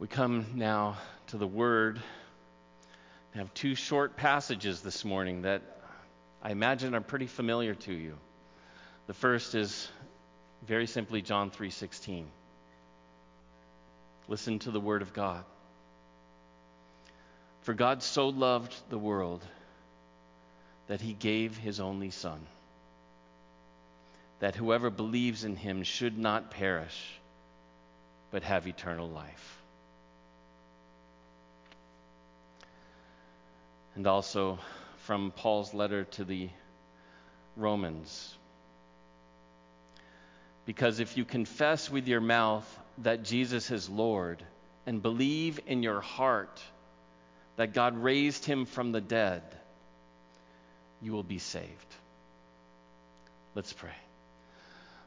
We come now to the Word. I have two short passages this morning that I imagine are pretty familiar to you. The first is very simply John 3:16. Listen to the word of God. For God so loved the world that he gave his only son that whoever believes in him should not perish but have eternal life. And also from Paul's letter to the Romans. Because if you confess with your mouth that Jesus is Lord and believe in your heart that God raised him from the dead, you will be saved. Let's pray.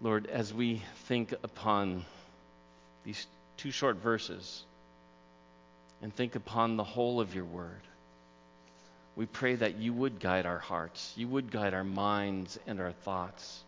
Lord, as we think upon these two short verses and think upon the whole of your word, we pray that you would guide our hearts, you would guide our minds and our thoughts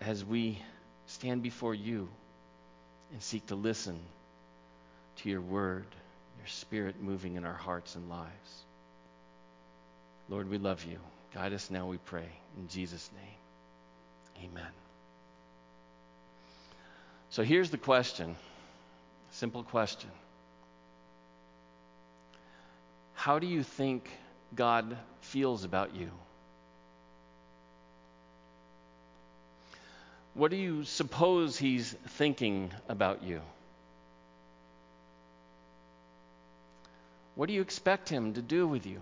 as we stand before you and seek to listen to your word, your spirit moving in our hearts and lives. Lord, we love you. Guide us now, we pray. In Jesus' name, amen. So here's the question simple question How do you think God feels about you? What do you suppose He's thinking about you? What do you expect Him to do with you?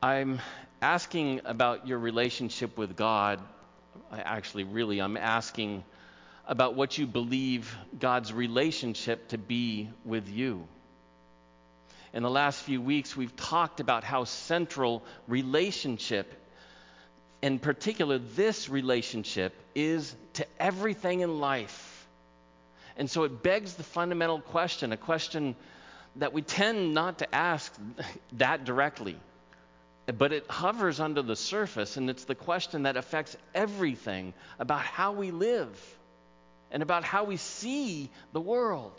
I'm asking about your relationship with God. I actually, really, I'm asking about what you believe God's relationship to be with you. In the last few weeks, we've talked about how central relationship, in particular this relationship, is to everything in life. And so it begs the fundamental question, a question that we tend not to ask that directly but it hovers under the surface, and it's the question that affects everything about how we live and about how we see the world.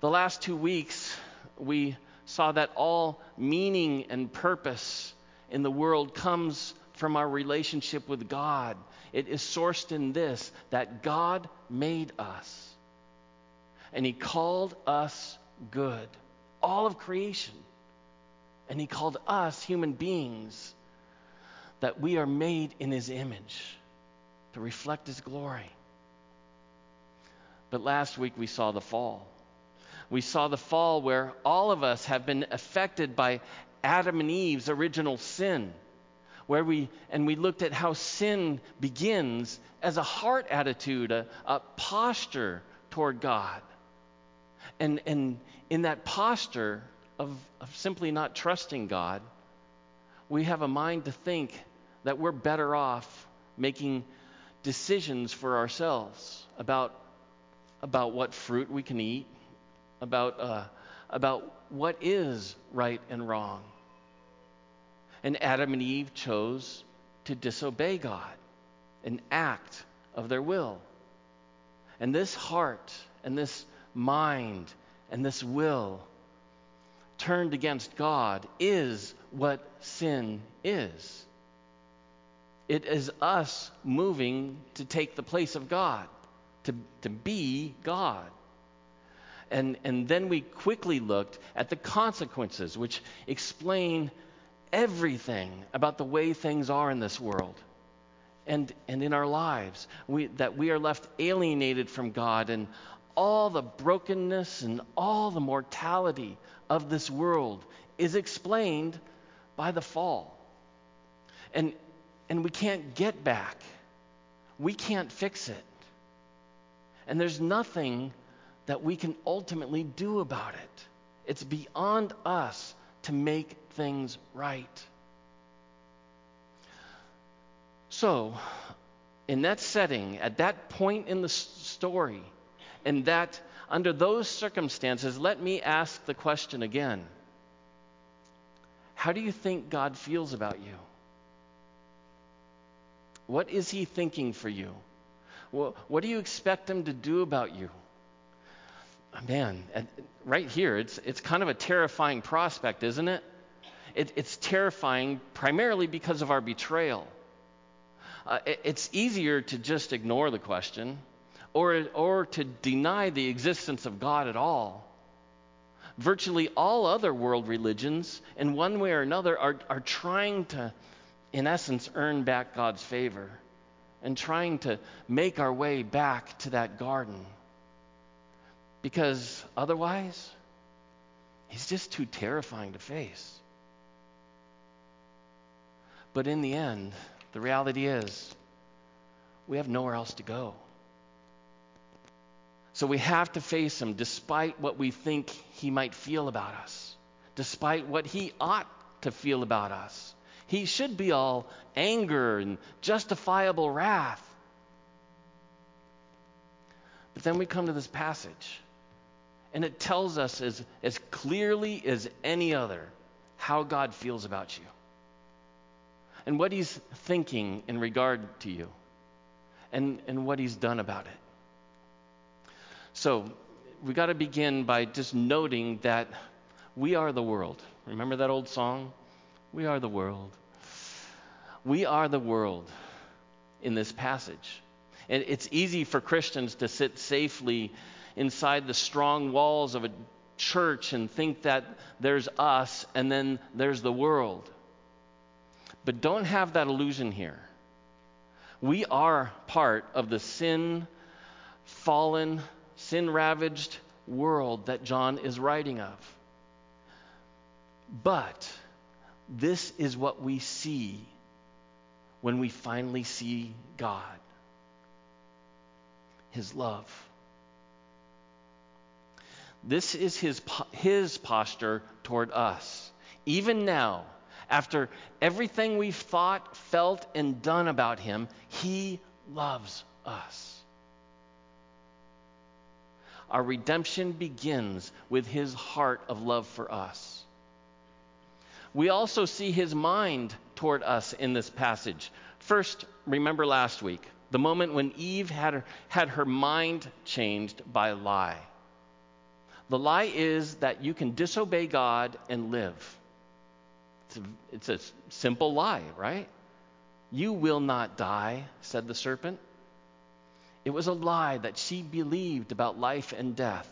The last two weeks, we saw that all meaning and purpose in the world comes from our relationship with God. It is sourced in this that God made us, and He called us good, all of creation. And he called us human beings that we are made in his image to reflect his glory. But last week we saw the fall. We saw the fall where all of us have been affected by Adam and Eve's original sin. Where we and we looked at how sin begins as a heart attitude, a, a posture toward God. And, and in that posture, of, of simply not trusting God, we have a mind to think that we're better off making decisions for ourselves about, about what fruit we can eat, about, uh, about what is right and wrong. And Adam and Eve chose to disobey God, an act of their will. And this heart and this mind and this will turned against God is what sin is. It is us moving to take the place of God, to, to be God. And, and then we quickly looked at the consequences, which explain everything about the way things are in this world and, and in our lives. We, that we are left alienated from God and all the brokenness and all the mortality of this world is explained by the fall. And, and we can't get back, we can't fix it. And there's nothing that we can ultimately do about it. It's beyond us to make things right. So, in that setting, at that point in the story, and that under those circumstances, let me ask the question again How do you think God feels about you? What is He thinking for you? Well, what do you expect them to do about you? Man, right here, it's, it's kind of a terrifying prospect, isn't it? it it's terrifying primarily because of our betrayal. Uh, it, it's easier to just ignore the question or, or to deny the existence of God at all. Virtually all other world religions, in one way or another, are, are trying to, in essence, earn back God's favor and trying to make our way back to that garden. Because otherwise, he's just too terrifying to face. But in the end, the reality is we have nowhere else to go. So we have to face him despite what we think he might feel about us, despite what he ought to feel about us. He should be all anger and justifiable wrath. But then we come to this passage, and it tells us as, as clearly as any other how God feels about you and what he's thinking in regard to you and, and what he's done about it. So we got to begin by just noting that we are the world. Remember that old song? We are the world. We are the world in this passage. And it's easy for Christians to sit safely inside the strong walls of a church and think that there's us and then there's the world. But don't have that illusion here. We are part of the sin fallen, sin ravaged world that John is writing of. But this is what we see when we finally see God His love. This is His, his posture toward us. Even now, after everything we've thought, felt, and done about Him, He loves us. Our redemption begins with His heart of love for us. We also see his mind toward us in this passage. First, remember last week, the moment when Eve had her, had her mind changed by lie. The lie is that you can disobey God and live. It's a, it's a simple lie, right? You will not die, said the serpent. It was a lie that she believed about life and death.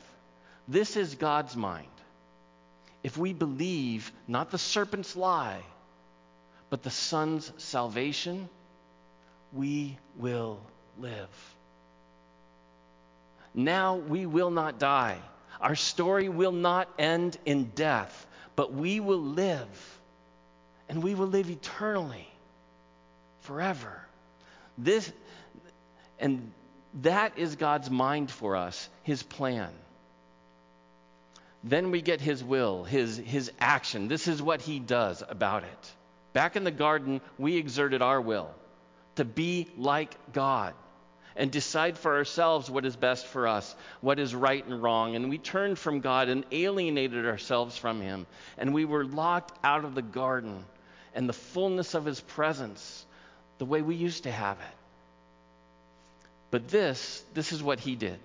This is God's mind if we believe not the serpent's lie, but the Son's salvation, we will live. Now we will not die. Our story will not end in death, but we will live. And we will live eternally, forever. This, and that is God's mind for us, His plan. Then we get his will, his, his action. This is what he does about it. Back in the garden, we exerted our will to be like God and decide for ourselves what is best for us, what is right and wrong. And we turned from God and alienated ourselves from him. And we were locked out of the garden and the fullness of his presence the way we used to have it. But this, this is what he did.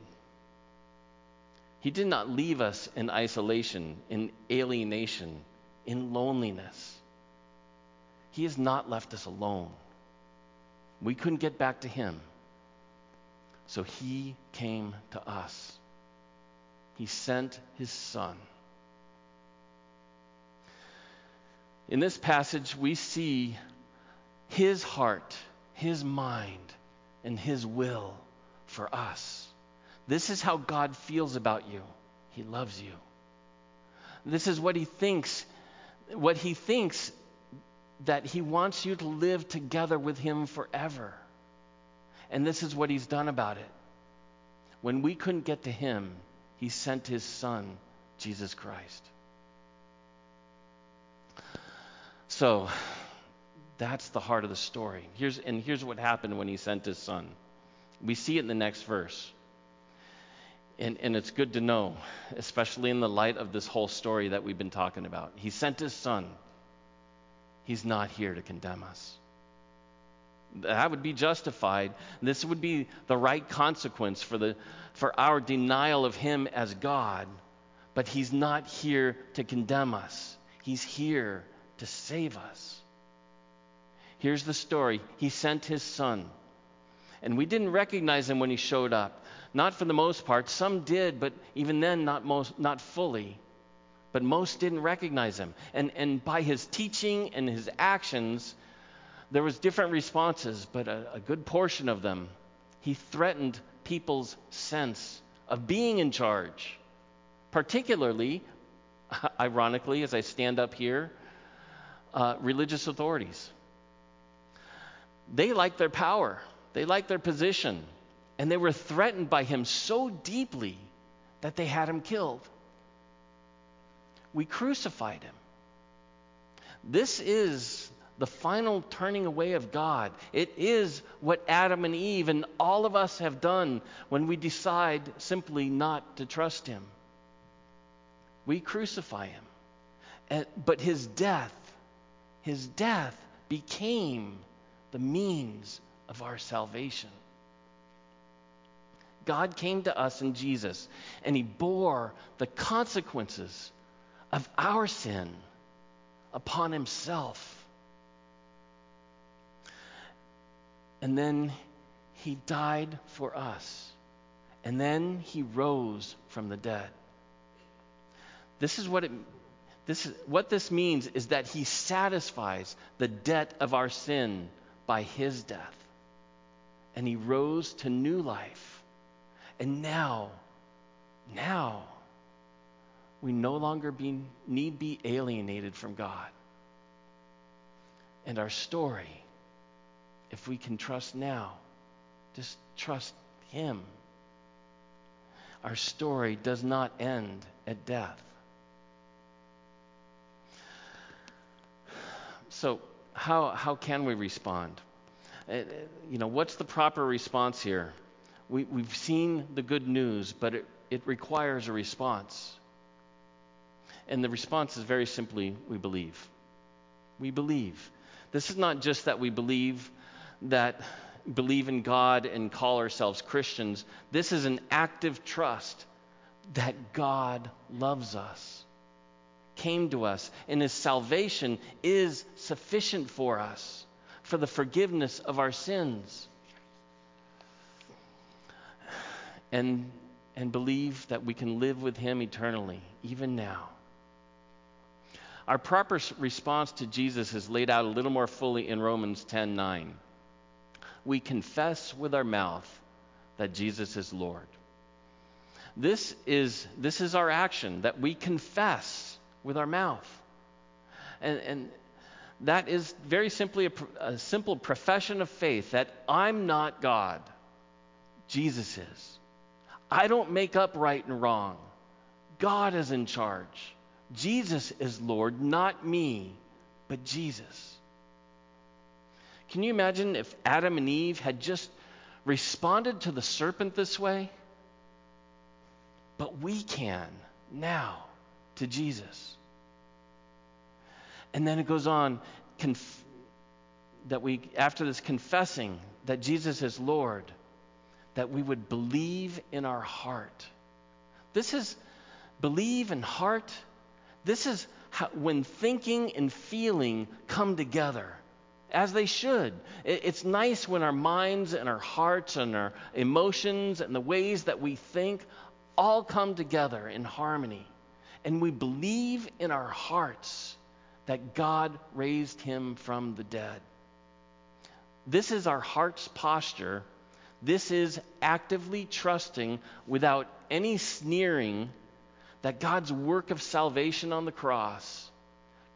He did not leave us in isolation, in alienation, in loneliness. He has not left us alone. We couldn't get back to Him. So He came to us. He sent His Son. In this passage, we see His heart, His mind, and His will for us. This is how God feels about you. He loves you. This is what he thinks, what he thinks that he wants you to live together with him forever. And this is what he's done about it. When we couldn't get to him, he sent his son, Jesus Christ. So, that's the heart of the story. Here's, and here's what happened when he sent his son. We see it in the next verse. And, and it's good to know, especially in the light of this whole story that we've been talking about. He sent his son. He's not here to condemn us. That would be justified. This would be the right consequence for, the, for our denial of Him as God. But He's not here to condemn us, He's here to save us. Here's the story He sent His Son. And we didn't recognize Him when He showed up. Not for the most part. Some did, but even then, not, most, not fully. But most didn't recognize Him. And, and by His teaching and His actions, there was different responses, but a, a good portion of them, He threatened people's sense of being in charge. Particularly, ironically, as I stand up here, uh, religious authorities. They like their power, they like their position, and they were threatened by him so deeply that they had him killed. We crucified him. This is the final turning away of God. It is what Adam and Eve and all of us have done when we decide simply not to trust him. We crucify him. But his death, his death became the means of our salvation. God came to us in Jesus, and He bore the consequences of our sin upon Himself. And then He died for us, and then He rose from the dead. This is what it this is, what this means is that he satisfies the debt of our sin by his death. And he rose to new life. And now, now, we no longer be, need be alienated from God. And our story, if we can trust now, just trust him. Our story does not end at death. So, how, how can we respond? Uh, you know, what's the proper response here? We, we've seen the good news, but it, it requires a response. And the response is very simply we believe. We believe. This is not just that we believe that believe in God and call ourselves Christians. This is an active trust that God loves us came to us, and his salvation is sufficient for us for the forgiveness of our sins. And, and believe that we can live with him eternally, even now. Our proper response to Jesus is laid out a little more fully in Romans 10:9. We confess with our mouth that Jesus is Lord. This is, this is our action, that we confess with our mouth. And, and that is very simply a, a simple profession of faith that I'm not God, Jesus is. I don't make up right and wrong. God is in charge. Jesus is Lord, not me, but Jesus. Can you imagine if Adam and Eve had just responded to the serpent this way? But we can now to Jesus. And then it goes on conf- that we, after this confessing that Jesus is Lord, that we would believe in our heart. This is believe in heart. This is how, when thinking and feeling come together, as they should. It, it's nice when our minds and our hearts and our emotions and the ways that we think all come together in harmony and we believe in our hearts that God raised him from the dead. This is our heart's posture. This is actively trusting without any sneering that God's work of salvation on the cross,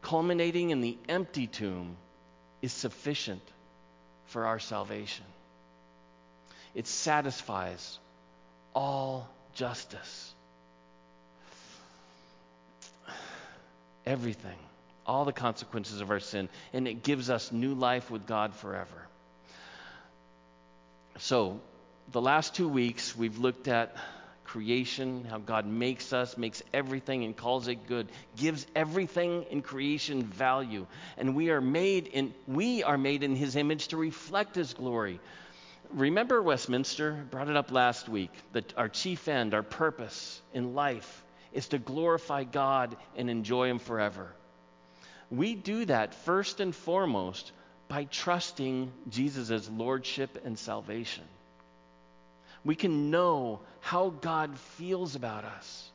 culminating in the empty tomb, is sufficient for our salvation. It satisfies all justice. everything, all the consequences of our sin, and it gives us new life with God forever. So, the last two weeks, we've looked at creation, how God makes us, makes everything and calls it good, gives everything in creation value. And we are made in we are made in his image to reflect his glory. Remember Westminster, brought it up last week, that our chief end, our purpose in life is to glorify God and enjoy him forever. We do that first and foremost by trusting Jesus' lordship and salvation. We can know how God feels about us,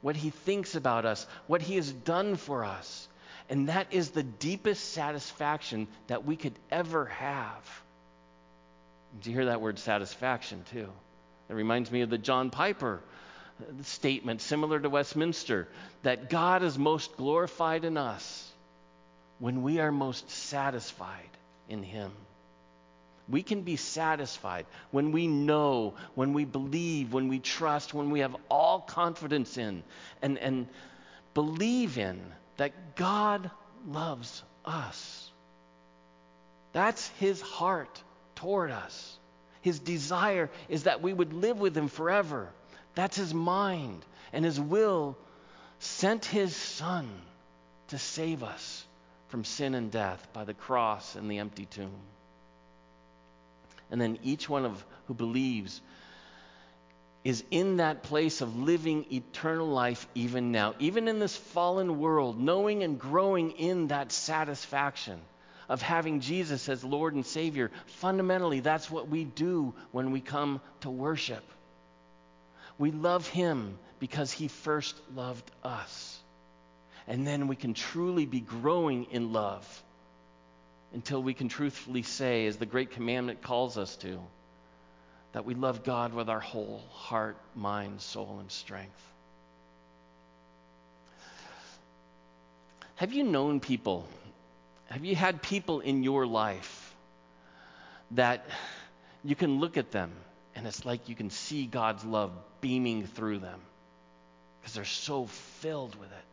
what he thinks about us, what he has done for us. And that is the deepest satisfaction that we could ever have. Did you hear that word satisfaction too? It reminds me of the John Piper statement, similar to Westminster, that God is most glorified in us when we are most satisfied in Him. We can be satisfied when we know, when we believe, when we trust, when we have all confidence in and, and believe in that God loves us. That's His heart toward us. His desire is that we would live with Him forever. That's His mind. And His will sent His Son to save us from sin and death by the cross and the empty tomb. And then each one of who believes is in that place of living eternal life even now, even in this fallen world, knowing and growing in that satisfaction of having Jesus as Lord and Savior. Fundamentally, that's what we do when we come to worship. We love Him because He first loved us. And then we can truly be growing in love until we can truthfully say, as the Great Commandment calls us to, that we love God with our whole heart, mind, soul, and strength. Have you known people? Have you had people in your life that you can look at them and it's like you can see God's love beaming through them because they're so filled with it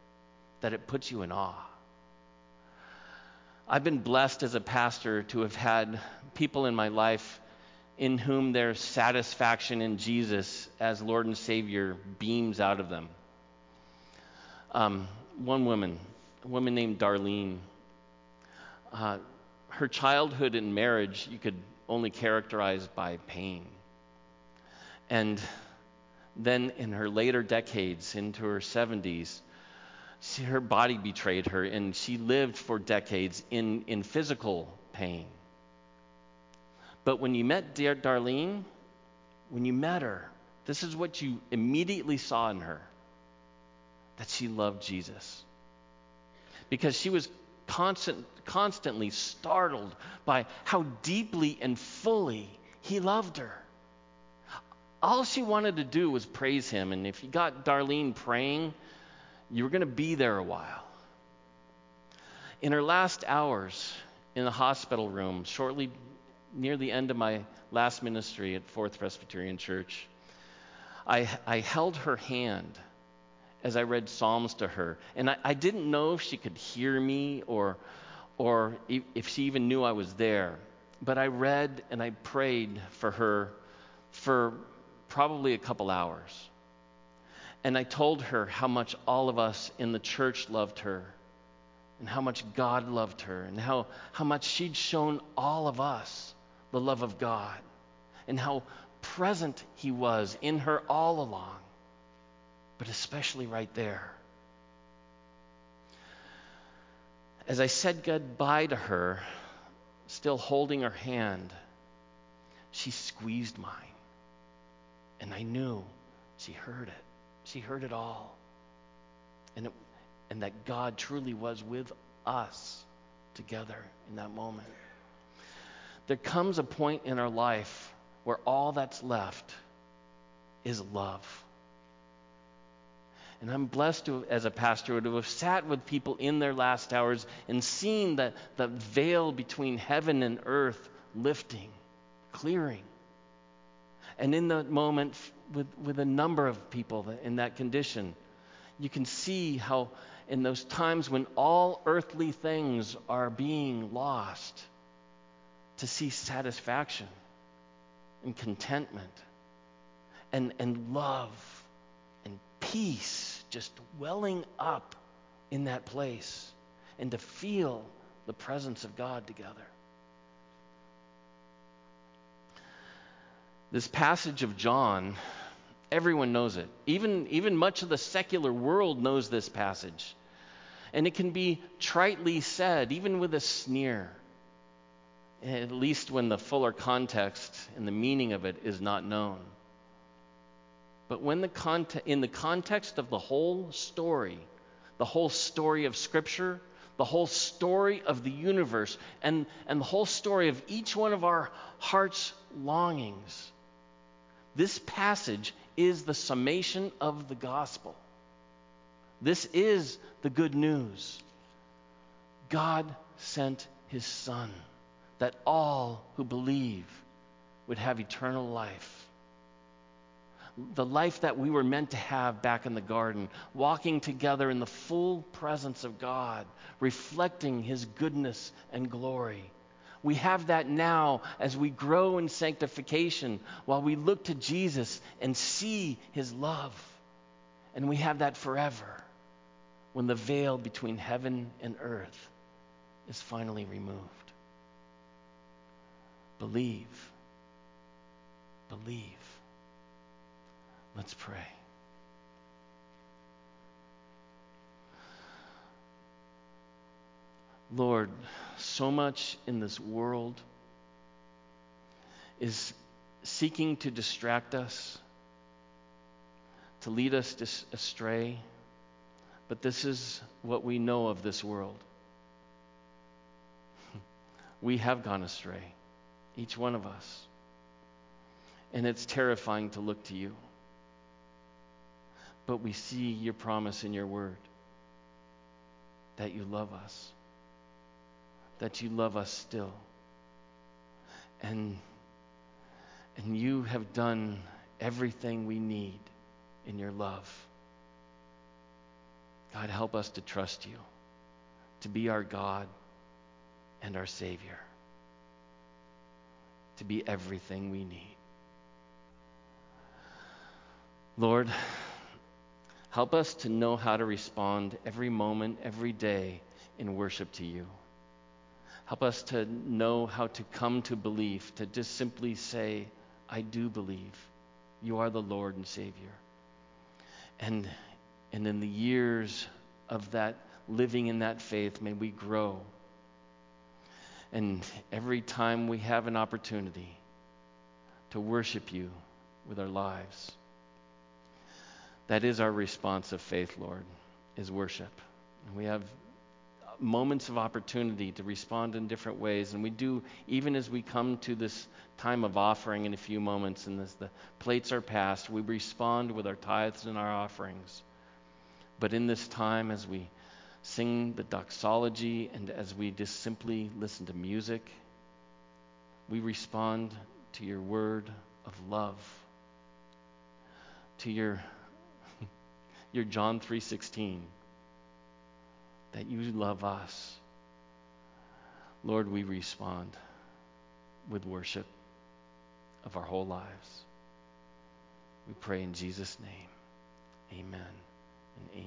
that it puts you in awe? I've been blessed as a pastor to have had people in my life in whom their satisfaction in Jesus as Lord and Savior beams out of them. Um, one woman, a woman named Darlene, uh, her childhood and marriage you could only characterize by pain. And then in her later decades, into her 70s, her body betrayed her, and she lived for decades in, in physical pain. But when you met dear Darlene, when you met her, this is what you immediately saw in her that she loved Jesus. Because she was constant, constantly startled by how deeply and fully he loved her. All she wanted to do was praise him. And if you got Darlene praying, you were going to be there a while. In her last hours in the hospital room, shortly near the end of my last ministry at Fourth Presbyterian Church, I, I held her hand as I read Psalms to her. And I, I didn't know if she could hear me or, or if she even knew I was there. But I read and I prayed for her for probably a couple hours. And I told her how much all of us in the church loved her, and how much God loved her, and how, how much she'd shown all of us the love of God, and how present He was in her all along, but especially right there. As I said goodbye to her, still holding her hand, she squeezed mine. And I knew she heard it. She heard it all. And, it, and that God truly was with us together in that moment. There comes a point in our life where all that's left is love. And I'm blessed to, as a pastor to have sat with people in their last hours and seen the, the veil between heaven and earth lifting, clearing. And in that moment, with, with a number of people in that condition. You can see how, in those times when all earthly things are being lost, to see satisfaction and contentment. and, and love and peace just welling up in that place and to feel the presence of God together. This passage of John, everyone knows it. Even, even much of the secular world knows this passage. And it can be tritely said, even with a sneer, at least when the fuller context and the meaning of it is not known. But when the conte- in the context of the whole story, the whole story of Scripture, the whole story of the universe, and, and the whole story of each one of our heart's longings, this passage is the summation of the gospel. This is the good news. God sent his Son that all who believe would have eternal life. The life that we were meant to have back in the garden, walking together in the full presence of God, reflecting his goodness and glory. We have that now as we grow in sanctification while we look to Jesus and see his love. And we have that forever when the veil between heaven and earth is finally removed. Believe. Believe. Let's pray. Lord, so much in this world is seeking to distract us, to lead us astray. But this is what we know of this world. we have gone astray, each one of us. And it's terrifying to look to you. But we see your promise in your word that you love us, that you love us still. And, and you have done everything we need in your love. God, help us to trust you, to be our God and our Savior, to be everything we need. Lord, help us to know how to respond every moment, every day in worship to you. Help us to know how to come to belief, to just simply say, I do believe you are the Lord and Savior. And and in the years of that living in that faith, may we grow. And every time we have an opportunity to worship you with our lives, that is our response of faith, Lord, is worship. And we have moments of opportunity to respond in different ways. And we do, even as we come to this time of offering in a few moments, and as the plates are passed, we respond with our tithes and our offerings. But in this time, as we sing the doxology and as we just simply listen to music, we respond to your word of love, to your, your John 3:16, that you love us. Lord, we respond with worship of our whole lives. We pray in Jesus' name. Amen and amen.